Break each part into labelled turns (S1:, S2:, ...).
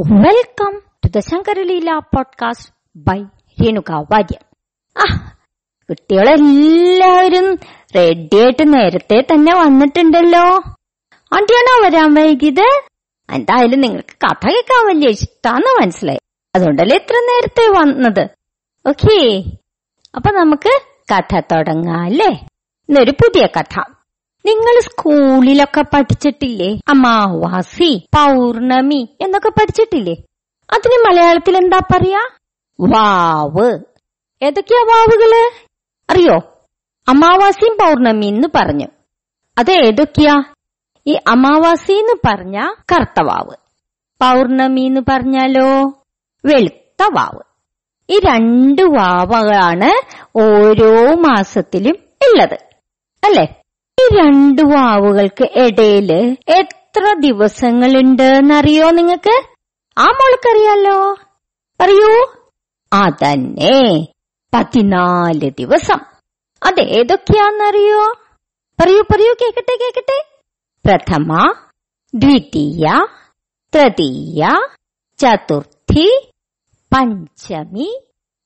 S1: Welcome to the Shankaraleela podcast by Renuka Warrier ആ കുട്ടികളെല്ലാവരും റെഡിയായിട്ട് നേരത്തെ തന്നെ വന്നിട്ടുണ്ടല്ലോ. ആണ്ടിയാണോ വരാൻ വൈകിയത്? എന്തായാലും നിങ്ങൾക്ക് കഥ കേൾക്കാൻ വലിയ ഇഷ്ടാന്ന് മനസ്സിലായി. അതുകൊണ്ടല്ലേ ഇത്ര നേരത്തെ വന്നത്? ഓക്കേ അപ്പൊ നമുക്ക് കഥ തുടങ്ങാം അല്ലേ? ഇന്നൊരു പുതിയ കഥ. നിങ്ങൾ സ്കൂളിലൊക്കെ പഠിച്ചിട്ടില്ലേ? അമാവാസി പൗർണമി എന്നൊക്കെ പഠിച്ചിട്ടില്ലേ? അതിന് മലയാളത്തിൽ എന്താ പറയാ? വാവ്. ഏതൊക്കെയാ വാവുകൾ? അറിയോ? അമാവാസിയും പൗർണമി എന്ന് പറഞ്ഞു. അത് ഏതൊക്കെയാ? ഈ അമാവാസി എന്ന് പറഞ്ഞ കർത്തവാവ് പൗർണമി എന്ന് പറഞ്ഞാലോ? വെളുത്ത വാവ്. ഈ രണ്ട് വാവകളാണ് ഓരോ മാസത്തിലും ഉള്ളത്. അല്ലേ? ഈ രണ്ടു വാവുകൾക്ക് ഇടയിൽ എത്ര ദിവസങ്ങളുണ്ട് എന്നറിയോ നിങ്ങക്ക്? ആ മോൾക്കറിയാലോ. പറയൂ അതന്നെ. പതിനാല് ദിവസം. അതേതൊക്കെയാന്നറിയോ പറയൂ പറയൂ കേക്കട്ടെ കേക്കട്ടെ. പ്രഥമ ദ്വിതീയ തൃതീയ ചതുർത്ഥി പഞ്ചമി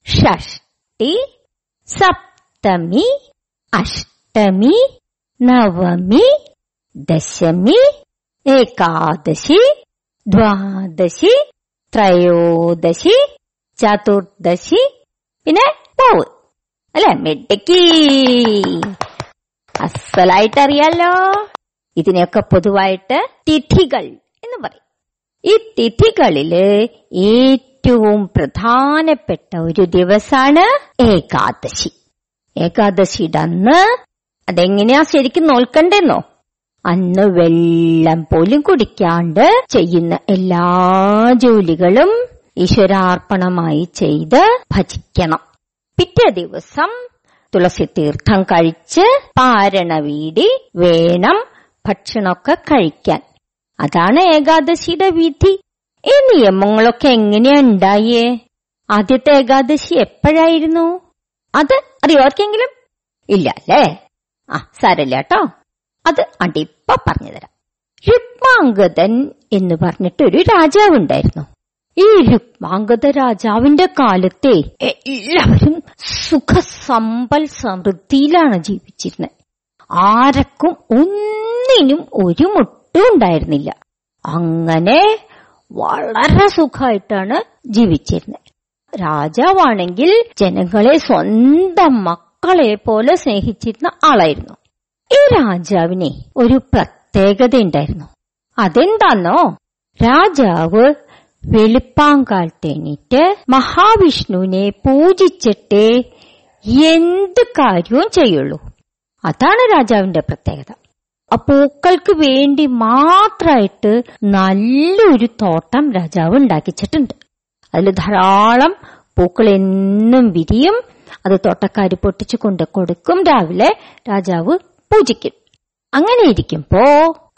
S1: ഷഷ്ടി സപ്തമി അഷ്ടമി നവമി ദശമി ഏകാദശി ദ്വാദശി ത്രയോദശി ചതുർദശി പിന്നെ പോവ്. അല്ലെ? മെഡക്കി അസലായിട്ട് അറിയാലോ ഇതിനെയൊക്കെ പൊതുവായിട്ട് തിഥികൾ എന്ന് പറയും. ഈ തിഥികളിൽ ഏറ്റവും പ്രധാനപ്പെട്ട ഒരു ദിവസാണ് ഏകാദശി. ഏകാദശിയുടെ അന്ന് അതെങ്ങനെയാ ശരിക്കും നോൽക്കണ്ടെന്നോ? അന്ന് വെള്ളം പോലും കുടിക്കാണ്ട് ചെയ്യുന്ന എല്ലാ ജോലികളും ഈശ്വരാർപ്പണമായി ചെയ്ത് ഭജിക്കണം. പിറ്റേ ദിവസം തുളസി തീർത്ഥം കഴിച്ച് പാരണ വീടി വേണം ഭക്ഷണമൊക്കെ കഴിക്കാൻ. അതാണ് ഏകാദശിയുടെ വിധി. ഈ നിയമങ്ങളൊക്കെ എങ്ങനെയാ ഉണ്ടായേ? ആദ്യത്തെ ഏകാദശി എപ്പോഴായിരുന്നു? അത് അറിയോ ആർക്കെങ്കിലും ഇല്ല അല്ലേ? ആ സാരല്ല കേട്ടോ അത് അടിപ്പ പറഞ്ഞുതരാം. രുക്മാംഗതൻ എന്ന് പറഞ്ഞിട്ട് പറഞ്ഞിട്ടൊരു രാജാവുണ്ടായിരുന്നു. ഈ രുക്മാംഗത രാജാവിന്റെ കാലത്തെ എല്ലാവരും സുഖസമ്പൽ സമൃദ്ധിയിലാണ് ജീവിച്ചിരുന്നത് ആരക്കും ഒന്നിനും ഒരു മുട്ടും ഉണ്ടായിരുന്നില്ല. അങ്ങനെ വളരെ സുഖമായിട്ടാണ് ജീവിച്ചിരുന്നത് രാജാവാണെങ്കിൽ ജനങ്ങളെ സ്വന്തം മക്കളെ പോലെ സ്നേഹിച്ചിരുന്ന ആളായിരുന്നു. ഈ രാജാവിനെ ഒരു പ്രത്യേകത ഉണ്ടായിരുന്നു അതെന്താന്നോ? രാജാവ് വെളുപ്പാങ്കാലത്ത് എണീറ്റ് മഹാവിഷ്ണുവിനെ പൂജിച്ചിട്ട് എന്ത് കാര്യവും ചെയ്യുള്ളൂ. അതാണ് രാജാവിന്റെ പ്രത്യേകത. ആ പൂക്കൾക്ക് വേണ്ടി മാത്രമായിട്ട് നല്ലൊരു തോട്ടം രാജാവ് ഉണ്ടാക്കിച്ചിട്ടുണ്ട്. അതിൽ ധാരാളം പൂക്കൾ എന്നും വിരിയും അത് തോട്ടക്കാര് പൊട്ടിച്ചു കൊണ്ട് കൊടുക്കും. രാവിലെ രാജാവ് പൂജിക്കും അങ്ങനെ ഇരിക്കുമ്പോ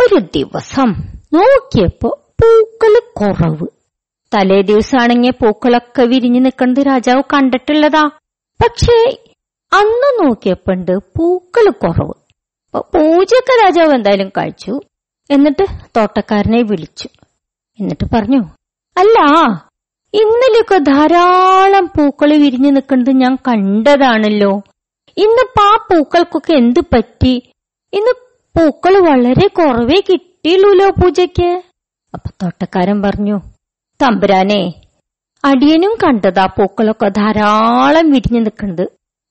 S1: ഒരു ദിവസം നോക്കിയപ്പോ പൂക്കൾ കുറവ്. തലേ ദിവസമാണെങ്കിൽ പൂക്കളൊക്കെ വിരിഞ്ഞു നിൽക്കുന്നത് രാജാവ് കണ്ടിട്ടുള്ളതാ. പക്ഷേ അന്ന് നോക്കിയപ്പോണ്ട് പൂക്കൾ കുറവ്. പൂജയൊക്കെ രാജാവ് എന്തായാലും കഴിച്ചു. എന്നിട്ട് തോട്ടക്കാരനെ വിളിച്ചു. എന്നിട്ട് പറഞ്ഞു അല്ല ഇന്നലെയൊക്കെ ധാരാളം പൂക്കൾ വിരിഞ്ഞു നിൽക്കുന്നത് ഞാൻ കണ്ടതാണല്ലോ. ഇന്നിപ്പോ ആ പൂക്കൾക്കൊക്കെ എന്ത് പറ്റി? ഇന്ന് പൂക്കൾ വളരെ കുറവേ കിട്ടിയുള്ളൂല്ലോ പൂജയ്ക്ക്? അപ്പൊ തോട്ടക്കാരൻ പറഞ്ഞു തമ്പുരാനെ അടിയനും കണ്ടതാ പൂക്കളൊക്കെ ധാരാളം വിരിഞ്ഞു നിൽക്കുന്നത്.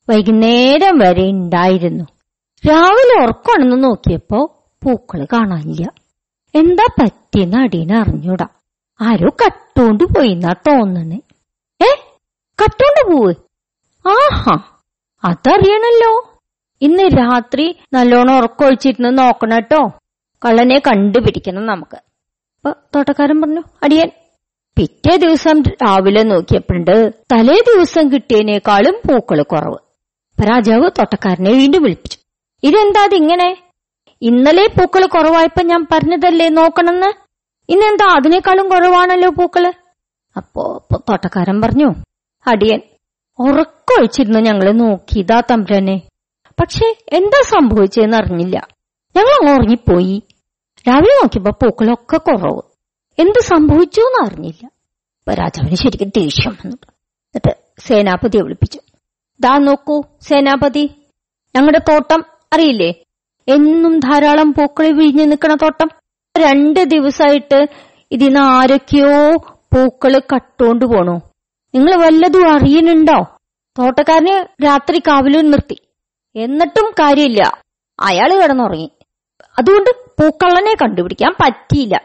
S1: വൈകുന്നേരം വരെ ഉണ്ടായിരുന്നു രാവിലെ ഉറക്കണെന്ന് നോക്കിയപ്പോ പൂക്കൾ കാണാനില്ല. എന്താ പറ്റിയെന്ന് അടിയനെ അറിഞ്ഞൂടാ. ആരോ കട്ടോണ്ട് പോയിന്നാ തോന്നണേ. ഏ? കട്ടോണ്ട് പോവ്? ആഹാ അതറിയണല്ലോ. ഇന്ന് രാത്രി നല്ലോണം ഉറക്കൊഴിച്ചിരുന്ന് നോക്കണം കേട്ടോ. കള്ളനെ കണ്ടുപിടിക്കണം നമുക്ക്. അപ്പൊ തോട്ടക്കാരൻ പറഞ്ഞു അടിയൻ പിറ്റേ ദിവസം രാവിലെ നോക്കിയപ്പോണ്ട്. തലേ ദിവസം കിട്ടിയതിനേക്കാളും പൂക്കൾ കുറവ്. രാജാവ് തോട്ടക്കാരനെ വീണ്ടും വിളിപ്പിച്ചു. ഇതെന്താ അതിങ്ങനെ? ഇന്നലെ പൂക്കൾ കുറവായപ്പോ ഞാൻ പറഞ്ഞതല്ലേ നോക്കണമെന്ന് ഇന്നെന്താ അതിനേക്കാളും കുറവാണല്ലോ പൂക്കൾ? അപ്പോ തോട്ടക്കാരൻ പറഞ്ഞു അടിയൻ ഉറക്കൊഴിച്ചിരുന്നു ഞങ്ങൾ നോക്കിയതാ തമ്പ്രനെ. പക്ഷെ എന്താ സംഭവിച്ചതെന്ന് അറിഞ്ഞില്ല. ഞങ്ങൾ ഉറങ്ങിപ്പോയി. രാവിലെ നോക്കിയപ്പോ പൂക്കളൊക്കെ കുറവ്. എന്ത് സംഭവിച്ചു എന്ന് അറിഞ്ഞില്ല. അപ്പൊ രാജാവിന് ശരിക്കും ദേഷ്യം വന്നു. എന്നിട്ട് സേനാപതിയെ വിളിപ്പിച്ചു. ദാ നോക്കൂ സേനാപതി. ഞങ്ങളുടെ തോട്ടം അറിയില്ലേ? എന്നും ധാരാളം പൂക്കളിൽ വിഴിഞ്ഞു നിൽക്കണ തോട്ടം. രണ്ട് ദിവസമായിട്ട് ഇതിന്ന് ആരൊക്കെയോ പൂക്കൾ കട്ടോണ്ട് പോണു. നിങ്ങൾ വല്ലതും അറിയുന്നുണ്ടോ? തോട്ടക്കാരന് രാത്രി കാവലും നിർത്തി. എന്നിട്ടും കാര്യമില്ല. അയാൾ കിടന്നുറങ്ങി. അതുകൊണ്ട് പൂക്കള്ളനെ കണ്ടുപിടിക്കാൻ പറ്റിയില്ല.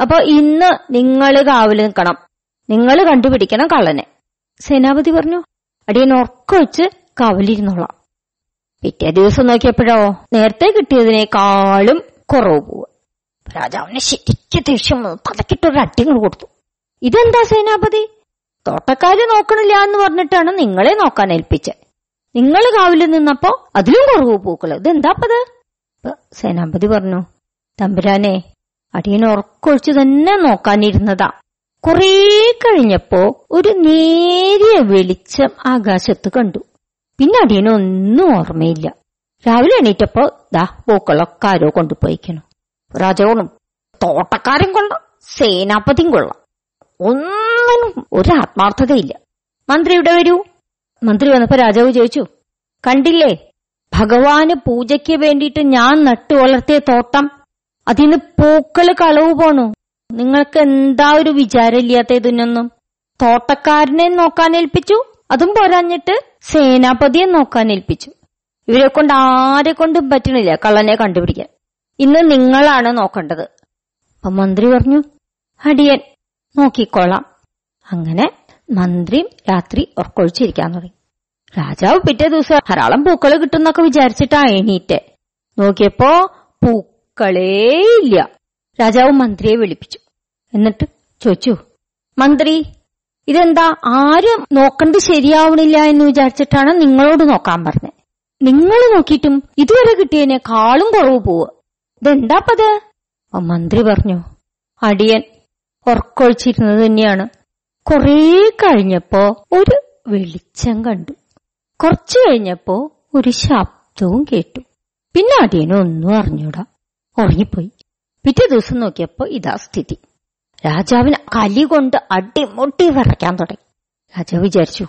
S1: അപ്പൊ ഇന്ന് നിങ്ങൾ കാവൽ നിൽക്കണം. നിങ്ങൾ കണ്ടുപിടിക്കണം കള്ളനെ. സേനാപതി പറഞ്ഞു അടിയൻ വെച്ച് കാവലിരുന്നോളാം. പിറ്റേ ദിവസം നോക്കിയപ്പോഴോ നേരത്തെ കിട്ടിയതിനേക്കാളും കുറവ് പോവുക രാജാവിന് ശരിക്ക് ദേഷ്യം വന്നു. തലക്കിട്ടൊരു അട്ടിങ്ങൾ കൊടുത്തു. ഇതെന്താ സേനാപതി? തോട്ടക്കാര് നോക്കണില്ല എന്ന് പറഞ്ഞിട്ടാണ് നിങ്ങളെ നോക്കാൻ ഏൽപ്പിച്ചത്. നിങ്ങൾ കാവിൽ നിന്നപ്പോ അതിലും കുറവ് പൂക്കൾ. ഇതെന്താപ്പത്? സേനാപതി പറഞ്ഞു തമ്പുരാനെ അടിയനെ ഉറക്കൊഴിച്ചു തന്നെ നോക്കാനിരുന്നതാ. കുറേ കഴിഞ്ഞപ്പോ ഒരു നേരിയ വെളിച്ചം ആകാശത്ത് കണ്ടു. പിന്നെ അടിയനൊന്നും ഓർമ്മയില്ല. രാവിലെ എണീറ്റപ്പോ ദാ പൂക്കളൊക്കെ ആരോ കൊണ്ടുപോയിക്കണു രാജാവും തോട്ടക്കാരും കൊള്ളാം സേനാപതിയും കൊള്ളാം. ഒന്നിനും ഒരു ആത്മാർത്ഥതയില്ല. മന്ത്രി ഇവിടെ വരൂ. മന്ത്രി വന്നപ്പോ രാജാവ് ചോദിച്ചു കണ്ടില്ലേ ഭഗവാന് പൂജയ്ക്ക് വേണ്ടിയിട്ട് ഞാൻ നട്ടു വളർത്തിയ തോട്ടം അതിന് പൂക്കൾ കളവ് പോണു. നിങ്ങൾക്ക് എന്താ ഒരു വിചാരമില്ലാത്ത ഇതിനൊന്നും തോട്ടക്കാരനെ നോക്കാൻ ഏൽപ്പിച്ചു അതും പോരാഞ്ഞിട്ട് സേനാപതിയെ നോക്കാൻ ഏൽപ്പിച്ചു. ഇവരെ കൊണ്ട് ആരെ കൊണ്ടും പറ്റണില്ല കള്ളനെ കണ്ടുപിടിക്കാൻ. ഇന്ന് നിങ്ങളാണ് നോക്കേണ്ടത്. അപ്പൊ മന്ത്രി പറഞ്ഞു അടിയൻ നോക്കിക്കോളാം. അങ്ങനെ മന്ത്രിയും രാത്രി ഉറക്കൊഴിച്ചിരിക്കാൻ തുടങ്ങി. രാജാവ് പിറ്റേ ദിവസം ധാരാളം പൂക്കൾ കിട്ടുന്നൊക്കെ വിചാരിച്ചിട്ടാ എണീറ്റെ. നോക്കിയപ്പോ പൂക്കളേ ഇല്ല. രാജാവ് മന്ത്രിയെ വിളിപ്പിച്ചു. എന്നിട്ട് ചോദിച്ചു മന്ത്രി ഇതെന്താ ആരും നോക്കണ്ട് ശരിയാവണില്ല എന്ന് വിചാരിച്ചിട്ടാണ് നിങ്ങളോട് നോക്കാൻ പറഞ്ഞത് നിങ്ങൾ നോക്കിയിട്ടും ഇതുവരെ കിട്ടിയതിനേക്കാളും കുറവ് പോവുക ഇതെന്താപ്പത്? മന്ത്രി പറഞ്ഞു അടിയൻ ഉറക്കൊഴിച്ചിരുന്നത് തന്നെയാണ്. കുറേ കഴിഞ്ഞപ്പോ ഒരു വെളിച്ചം കണ്ടു. കുറച്ചു കഴിഞ്ഞപ്പോ ഒരു ശബ്ദവും കേട്ടു. പിന്നെ ഒന്നും അറിഞ്ഞൂടാ. ഉറങ്ങിപ്പോയി. പിറ്റേ ദിവസം നോക്കിയപ്പോ ഇതാ സ്ഥിതി. രാജാവിന് കലി കൊണ്ട് അടിമുട്ടി വിറയ്ക്കാൻ തുടങ്ങി. രാജാവ് വിചാരിച്ചു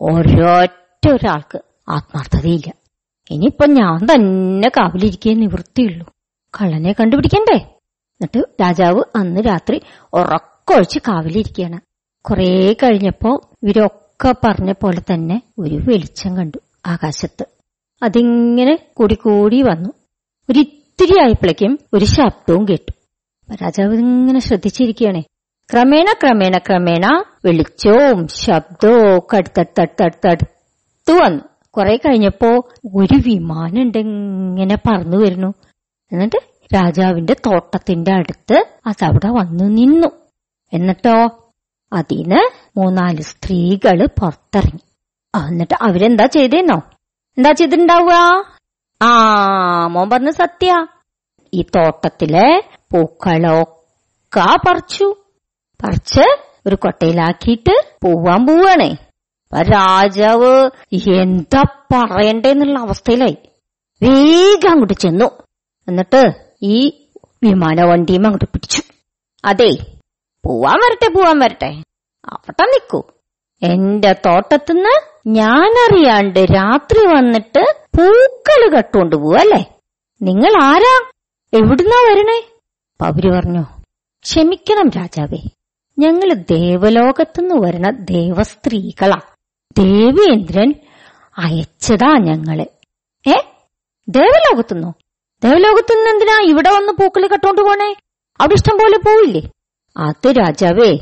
S1: ഒരൊറ്റ ഒരാൾക്ക് ആത്മാർത്ഥതയില്ല. ഇനിയിപ്പോ ഞാൻ തന്നെ കാവിലിരിക്കേ നിവൃത്തിയുള്ളൂ. കള്ളനെ കണ്ടുപിടിക്കണ്ടേ? എന്നിട്ട് രാജാവ് അന്ന് രാത്രി ഉറക്കൊഴിച്ച് കാവലിരിക്കുകയാണ്. കുറേ കഴിഞ്ഞപ്പോ ഇവരൊക്കെ പറഞ്ഞ പോലെ തന്നെ ഒരു വെളിച്ചം കണ്ടു ആകാശത്ത്. അതിങ്ങനെ കൂടി കൂടി വന്നു. ഒരിത്തിരി ആയപ്പോഴേക്കും ഒരു ശബ്ദവും കേട്ടു. രാജാവ് ഇങ്ങനെ ശ്രദ്ധിച്ചിരിക്കുകയാണേ. ക്രമേണ ക്രമേണ ക്രമേണ വെളിച്ചവും ശബ്ദവും ഒക്കെ അടുത്തടുത്തടുത്തടുത്ത് വന്നു. കുറെ കഴിഞ്ഞപ്പോ ഒരു വിമാനം ഉണ്ട് ഇങ്ങനെ പറന്നു വരുന്നു. എന്നിട്ട് രാജാവിന്റെ തോട്ടത്തിന്റെ അടുത്ത് അതവിടെ വന്നു നിന്നു. എന്നിട്ടോ? അതിന് മൂന്നാൽ സ്ത്രീകൾ പുറത്തിറങ്ങി. എന്നിട്ട് അവരെന്താ ചെയ്തേന്നോ? എന്താ ചെയ്തിട്ടുണ്ടാവുക? ആ മോൻ പറഞ്ഞ സത്യ. ഈ തോട്ടത്തിലെ പൂക്കളൊക്കെ പറിച്ചു. പറിച്ച് ഒരു കൊട്ടയിലാക്കിയിട്ട് പോവാൻ പോവാണേ. രാജാവ് എന്താ പറയണ്ടേന്നുള്ള അവസ്ഥയിലായി. വേഗം അങ്ങോട്ട് ചെന്നു. എന്നിട്ട് ഈ വിമാനവണ്ടിയും അങ്ങോട്ട് പിടിച്ചു. അതെ പോവാൻ വരട്ടെ പോവാൻ വരട്ടെ. അവിടെ നിൽക്കൂ. എന്റെ തോട്ടത്തിന്ന് ഞാനറിയാണ്ട് രാത്രി വന്നിട്ട് പൂക്കൾ കട്ടുകൊണ്ട് പോവല്ലേ നിങ്ങൾ ആരാ? എവിടുന്നാ വരണേ? പൗരി പറഞ്ഞു ക്ഷമിക്കണം രാജാവേ. ഞങ്ങൾ ദേവലോകത്തുനിന്ന് വരണ ദേവസ്ത്രീകളാ. ദേവേന്ദ്രൻ അയച്ചതാ ഞങ്ങളെ. ഏ? ദേവലോകത്തുനിന്നോ? ദേവലോകത്തുനിന്ന് എന്തിനാ ഇവിടെ വന്ന് പൂക്കൾ കട്ടോണ്ട് പോണേ? അവിടെ ഇഷ്ടം പോലെ പോവില്ലേ? അത് രാജാവേ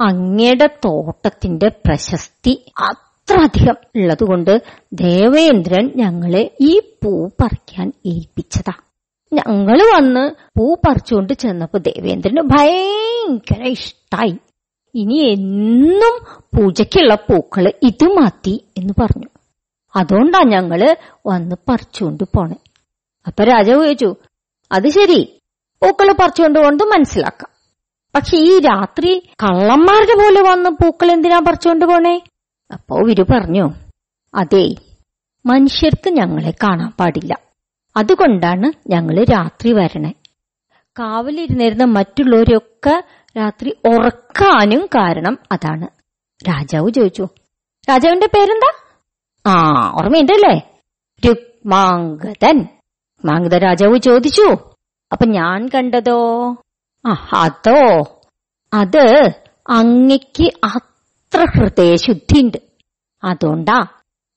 S1: അങ്ങയുടെ തോട്ടത്തിന്റെ പ്രശസ്തി അത്ര അധികം ഉള്ളതുകൊണ്ട് ദേവേന്ദ്രൻ ഞങ്ങളെ ഈ പൂ പറിക്കാൻ ഏൽപ്പിച്ചതാ. ഞങ്ങൾ വന്ന് പൂ പറിച്ചുകൊണ്ട് ചെന്നപ്പോ ദേവേന്ദ്രന് ഭയങ്കര ഇഷ്ടായി. ഇനി എന്നും പൂജയ്ക്കുള്ള പൂക്കൾ ഇത് മതി എന്ന് പറഞ്ഞു. അതുകൊണ്ടാ ഞങ്ങൾ വന്ന് പറിച്ചുകൊണ്ട് പോണേ. അപ്പൊ രാജാവ് ചോദിച്ചു അത് ശരി. പൂക്കൾ പറിച്ചുകൊണ്ട് കൊണ്ട് മനസ്സിലാക്കാം. പക്ഷെ ഈ രാത്രി കള്ളന്മാരുടെ പോലെ വന്ന് പൂക്കൾ എന്തിനാ പറിച്ചുകൊണ്ട് പോണേ? അപ്പോ വിരു പറഞ്ഞു അതെ മനുഷ്യർക്ക് ഞങ്ങളെ കാണാൻ പാടില്ല. അതുകൊണ്ടാണ് ഞങ്ങൾ രാത്രി വരണേ. കാവലിരുന്നിരുന്ന മറ്റുള്ളവരൊക്കെ രാത്രി ഉറക്കാനും കാരണം അതാണ്. രാജാവ് ചോദിച്ചു രാജാവിന്റെ പേരെന്താ? ആ ഓർമ്മയുണ്ടല്ലേ? രുക്മാംഗതൻ. മാംഗത രാജാവ് ചോദിച്ചു അപ്പൊ ഞാൻ കണ്ടതോ? ആ അതോ? അത് അങ്ങയ്ക്ക് അത്ര ഹൃദയശുദ്ധിയുണ്ട്. അതുകൊണ്ടാ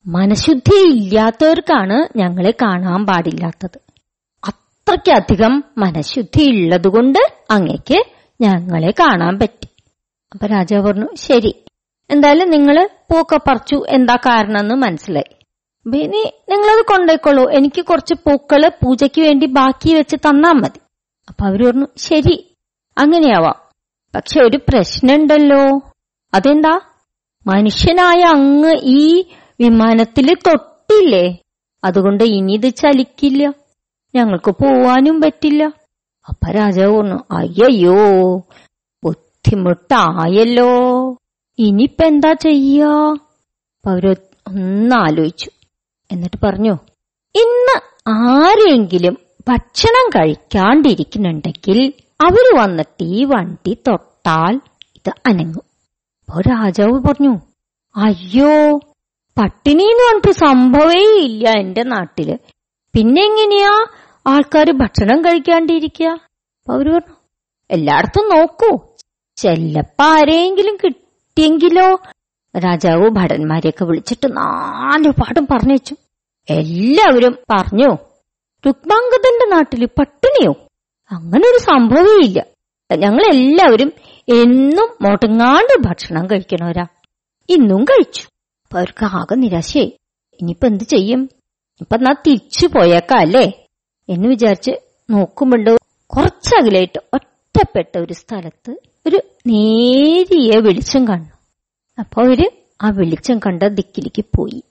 S1: മനഃശുദ്ധി ഇല്ലാത്തവർക്കാണ് ഞങ്ങളെ കാണാൻ പാടില്ലാത്തത്. അത്രയ്ക്കധികം മനഃശുദ്ധി ഉള്ളതുകൊണ്ട് അങ്ങയ്ക്ക് ഞങ്ങളെ കാണാൻ പറ്റി. അപ്പൊ രാജാവ് പറഞ്ഞു ശരി. എന്തായാലും നിങ്ങൾ പൂക്ക പറിച്ചു എന്താ കാരണം എന്ന് മനസ്സിലായി. ഇനി നിങ്ങളത് കൊണ്ടുപോയിക്കോളൂ എനിക്ക് കുറച്ച് പൂക്കൾ പൂജയ്ക്ക് വേണ്ടി ബാക്കി വെച്ച് തന്നാ മതി. അപ്പൊ അവർ പറഞ്ഞു ശരി അങ്ങനെയാവാം. പക്ഷെ ഒരു പ്രശ്നമുണ്ടല്ലോ. അതെന്താ? മനുഷ്യനായ അങ്ങ് ഈ വിമാനത്തിൽ തൊട്ടില്ലേ? അതുകൊണ്ട് ഇനി ഇത് ചലിക്കില്ല. ഞങ്ങൾക്ക് പോവാനും പറ്റില്ല. അപ്പൊ രാജാവ് പറഞ്ഞു അയ്യോ ബുദ്ധിമുട്ടായല്ലോ. ഇനിയിപ്പെന്താ ചെയ്യ? അവർ ഒന്നാലോചിച്ചു എന്നിട്ട് പറഞ്ഞു ഇന്ന് ആരെങ്കിലും ഭക്ഷണം കഴിക്കാണ്ടിരിക്കുന്നുണ്ടെങ്കിൽ അവർ വന്നിട്ട് ഈ വണ്ടി തൊട്ടാൽ ഇത് അനങ്ങും. അപ്പൊ രാജാവ് പറഞ്ഞു അയ്യോ പട്ടിണി എന്ന് പറഞ്ഞിട്ട് സംഭവേ ഇല്ല എന്റെ നാട്ടിൽ. പിന്നെ എങ്ങനെയാ ആൾക്കാർ ഭക്ഷണം കഴിക്കാണ്ടിരിക്കുക? അപ്പൊ അവർ പറഞ്ഞു എല്ലായിടത്തും നോക്കൂ ചെല്ലപ്പ ആരെങ്കിലും കിട്ടിയെങ്കിലോ രാജാവ് ഭടന്മാരെയൊക്കെ വിളിച്ചിട്ട് നാല് പാടും പറഞ്ഞു എല്ലാവരും പറഞ്ഞു രുക്മാംഗതന്റെ നാട്ടിൽ പട്ടിണിയോ? അങ്ങനെ ഒരു സംഭവമേ ഇല്ല ഞങ്ങൾ എല്ലാവരും എന്നും മുടങ്ങാണ്ട് ഭക്ഷണം കഴിക്കണവരാ. ഇന്നും കഴിച്ചു. അപ്പൊ അവർക്ക് ആകെ നിരാശയായി. ഇനിയിപ്പോ എന്ത് ചെയ്യും? ഇപ്പൊ നാ തിരിച്ചു പോയേക്കാം അല്ലേ? എന്ന് വിചാരിച്ച് നോക്കുമ്പോണ്ട് കുറച്ചകലായിട്ട് ഒറ്റപ്പെട്ട ഒരു സ്ഥലത്ത് ഒരു നേരിയ വെളിച്ചം കാണുന്നു അപ്പൊ അവർ ആ വെളിച്ചം കണ്ട ദിക്കിലേക്ക് പോയി.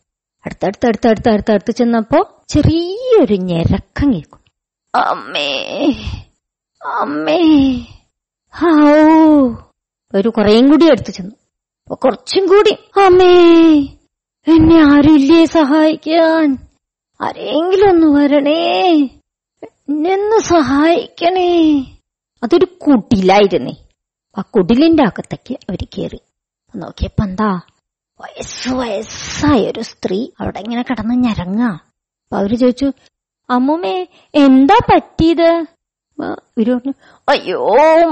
S1: അടുത്തടുത്ത് അടുത്തടുത്ത് അടുത്തടുത്ത് ചെന്നപ്പോ ചെറിയൊരു ഞെരക്കം കേൾക്കും. അമ്മേ അമ്മേ. ഒരു കുറേയും കൂടി അടുത്ത് ചെന്നു. അപ്പൊ കുറച്ചും കൂടി അമ്മേ എന്നെ ആരുമില്ലേ സഹായിക്കാൻ? ആരെങ്കിലും ഒന്ന് വരണേ? എന്നെന്ന് സഹായിക്കണേ? അതൊരു കുടിലായിരുന്നേ. ആ കുടിലിന്റെ അകത്തേക്ക് അവർ കേറി. നോക്കിയപ്പോ എന്താ? വയസ്സ് വയസ്സായ ഒരു സ്ത്രീ അവിടെ ഇങ്ങനെ കിടന്ന് ഞരങ്ങ. അപ്പൊ അവർ ചോദിച്ചു അമ്മൂമ്മേ എന്താ പറ്റിയത്? ഇവർ പറഞ്ഞു അയ്യോ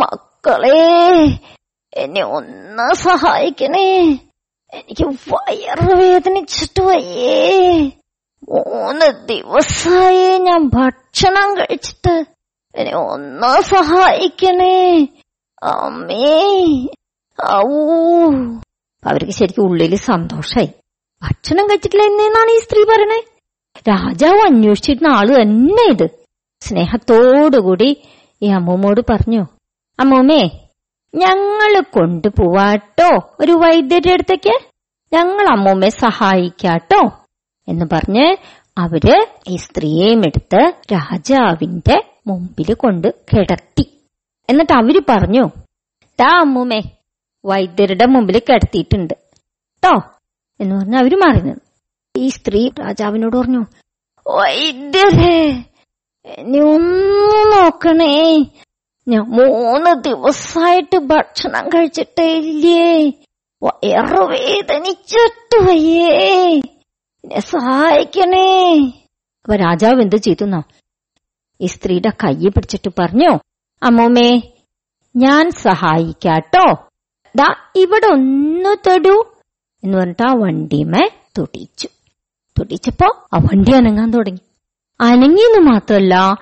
S1: മക്കളെ എന്നെ ഒന്ന് സഹായിക്കണേ. എനിക്ക് വയറ് വേദനിച്ചിട്ട് വയ്യേ. മൂന്ന് ദിവസമായി ഞാൻ ഭക്ഷണം കഴിച്ചിട്ട് എന്നെ ഒന്ന് സഹായിക്കണേ. അമ്മേ ഔ. അവർക്ക് ശരിക്കും ഉള്ളിൽ സന്തോഷായി. ഭക്ഷണം കഴിച്ചിട്ടില്ല എന്നാണ് ഈ സ്ത്രീ പറയണേ? രാജാവ് അന്വേഷിച്ചിരുന്ന ആൾ തന്നെ ഇത്. സ്നേഹത്തോടുകൂടി ഈ അമ്മൂമ്മോട് പറഞ്ഞു അമ്മൂമ്മേ ഞങ്ങൾ കൊണ്ടുപോവാട്ടോ. ഒരു വൈദ്യരുടെ അടുത്തേക്ക് ഞങ്ങൾ അമ്മൂമ്മയെ സഹായിക്കാട്ടോ. എന്ന് പറഞ്ഞ് അവർ ഈ സ്ത്രീയെയും എടുത്ത് രാജാവിന്റെ മുമ്പിൽ കൊണ്ട് കിടത്തി. എന്നിട്ട് അവർ പറഞ്ഞു താ അമ്മൂമ്മേ വൈദ്യരുടെ മുമ്പിൽ കിടത്തിയിട്ടുണ്ട്. ട്ടോ എന്ന് പറഞ്ഞ് അവർ മാറി നിന്നു ഈ സ്ത്രീ രാജാവിനോട് പറഞ്ഞു വൈദ്യരേ എന്നെ ഒന്ന് നോക്കണേ. ഞാൻ മൂന്ന് ദിവസമായിട്ട് ഭക്ഷണം കഴിച്ചിട്ടേ ഇല്ലേ? വയറു വേദനിച്ചിട്ട് വയ്യേ. എന്നെ സഹായിക്കണേ. അപ്പൊ രാജാവ് എന്ത് ചെയ്തു ഈ സ്ത്രീയുടെ കൈ പിടിച്ചിട്ട് പറഞ്ഞു അമ്മൂമ്മേ ഞാൻ സഹായിക്കാട്ടോ. ദാ ഇവിടെ ഒന്ന് തൊടൂ എന്ന് പറഞ്ഞിട്ട് ആ വണ്ടിമേ തൊടിച്ചു. തൊടിച്ചപ്പോ ആ വണ്ടി അനങ്ങാൻ തുടങ്ങി. അനങ്ങിയെന്ന് മാത്രല്ല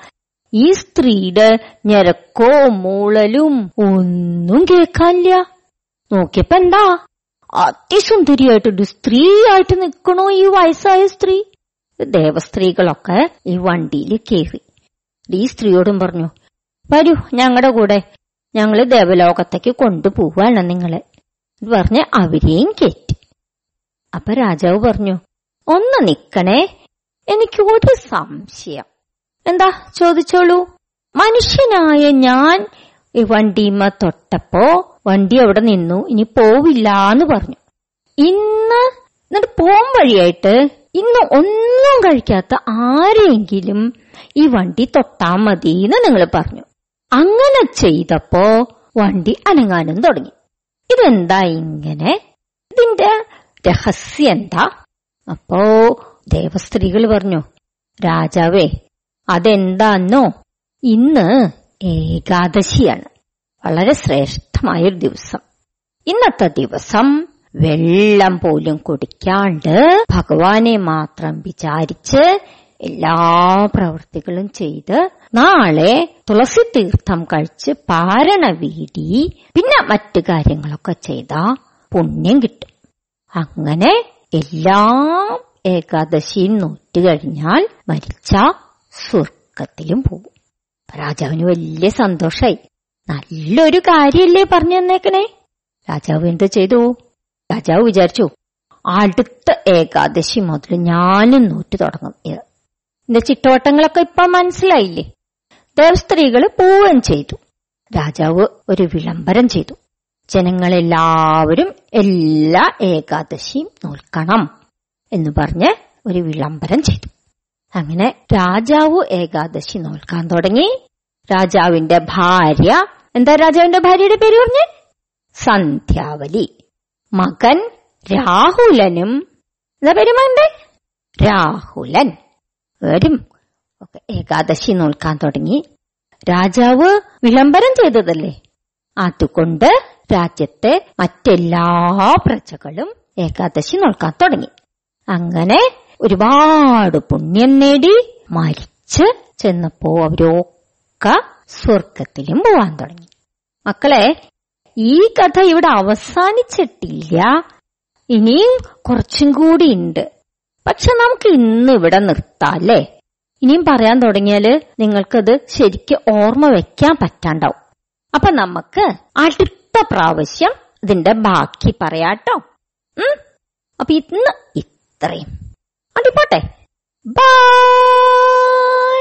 S1: ഈ സ്ത്രീയുടെ ഞരക്കോ മൂളലും ഒന്നും കേൾക്കാനില്ല. നോക്കിയപ്പോ എന്താ? അതിസുന്ദരിയായിട്ടുണ്ട് സ്ത്രീ ആയിട്ട് നിൽക്കണോ ഈ വയസ്സായ സ്ത്രീ. ദേവസ്ത്രീകളൊക്കെ ഈ വണ്ടിയിൽ കയറി ഈ സ്ത്രീയോടും പറഞ്ഞു വരൂ ഞങ്ങളുടെ കൂടെ. ഞങ്ങൾ ദേവലോകത്തേക്ക് കൊണ്ടുപോവാണ് നിങ്ങളെ. ഇത് പറഞ്ഞ് അവരെയും കയറ്റി അപ്പൊ രാജാവ് പറഞ്ഞു ഒന്ന് നിക്കണേ. എനിക്ക് ഒരു സംശയം. എന്താ? ചോദിച്ചോളൂ. മനുഷ്യനായ ഞാൻ വണ്ടിമ തൊട്ടപ്പോ വണ്ടി അവിടെ നിന്നു. ഇനി പോവില്ല എന്ന് പറഞ്ഞു. ഇന്ന് എന്നിട്ട് പോം വഴിയായിട്ട് ഇന്ന് ഒന്നും കഴിക്കാത്ത ആരെങ്കിലും ഈ വണ്ടി തൊട്ടാ മതി എന്ന് നിങ്ങൾ പറഞ്ഞു. അങ്ങനെ ചെയ്തപ്പോ വണ്ടി അനങ്ങാനും തുടങ്ങി. ഇതെന്താ ഇങ്ങനെ? ഇതിന്റെ രഹസ്യം എന്താ? അപ്പോ ദേവസ്ത്രീകൾ പറഞ്ഞു രാജാവേ അതെന്താന്നോ? ഇന്ന് ഏകാദശിയാണ്. വളരെ ശ്രേഷ്ഠമായൊരു ദിവസം. ഇന്നത്തെ ദിവസം വെള്ളം പോലും കുടിക്കാണ്ട് ഭഗവാനെ മാത്രം വിചാരിച്ച് എല്ലാ പ്രവൃത്തികളും ചെയ്ത് നാളെ തുളസി തീർത്ഥം കഴിച്ച് പാരണ വീടി പിന്നെ മറ്റു കാര്യങ്ങളൊക്കെ ചെയ്ത പുണ്യം കിട്ടും. അങ്ങനെ എല്ലാം ഏകാദശിയും നോറ്റ് കഴിഞ്ഞാൽ മരിച്ച സ്വർഗത്തിലും പോകും. രാജാവിന് വലിയ സന്തോഷായി. നല്ലൊരു കാര്യല്ലേ പറഞ്ഞു തന്നേക്കണേ. രാജാവ് എന്ത് ചെയ്തു? രാജാവ് വിചാരിച്ചു അടുത്ത ഏകാദശി മുതൽ ഞാനും നോറ്റ് തുടങ്ങും. എന്റെ ചിട്ടവട്ടങ്ങളൊക്കെ ഇപ്പൊ മനസ്സിലായില്ലേ? ദേവസ്ത്രീകൾ പോവുകയും ചെയ്തു. രാജാവ് ഒരു വിളംബരം ചെയ്തു. ജനങ്ങളെല്ലാവരും എല്ലാ ഏകാദശിയും നോൽക്കണം എന്ന് പറഞ്ഞ് ഒരു വിളംബരം ചെയ്തു. അങ്ങനെ രാജാവ് ഏകാദശി നോൽക്കാൻ തുടങ്ങി. രാജാവിന്റെ ഭാര്യ എന്താ രാജാവിന്റെ ഭാര്യയുടെ പേര് പറഞ്ഞ്? സന്ധ്യാവലി. മകൻ രാഹുലനും. എന്താ പേര് മകന്റെ രാഹുലൻ. വരും. ഒക്കെ ഏകാദശി നോൽക്കാൻ തുടങ്ങി. രാജാവ് വിളംബരം ചെയ്തതല്ലേ? അതുകൊണ്ട് രാജ്യത്തെ മറ്റെല്ലാ പ്രജകളും ഏകാദശി നോൽക്കാൻ തുടങ്ങി. അങ്ങനെ ഒരുപാട് പുണ്യം നേടി മരിച്ച് ചെന്നപ്പോ അവരൊക്കെ സ്വർഗത്തിലും പോവാൻ തുടങ്ങി. മക്കളെ ഈ കഥ ഇവിടെ അവസാനിച്ചിട്ടില്ല. ഇനിയും കുറച്ചും കൂടി ഉണ്ട്. പക്ഷെ നമുക്ക് ഇന്ന് ഇവിടെ നിർത്താം അല്ലേ? ഇനിയും പറയാൻ തുടങ്ങിയാൽ നിങ്ങൾക്കത് ശരിക്ക് ഓർമ്മ വെക്കാൻ പറ്റാണ്ടാവും. അപ്പൊ നമുക്ക് അടുത്ത പ്രാവശ്യം ഇതിന്റെ ബാക്കി പറയാട്ടോ. അപ്പൊ ഇന്ന് ഇത്രയും. അടിപ്പോട്ടെ ബൈ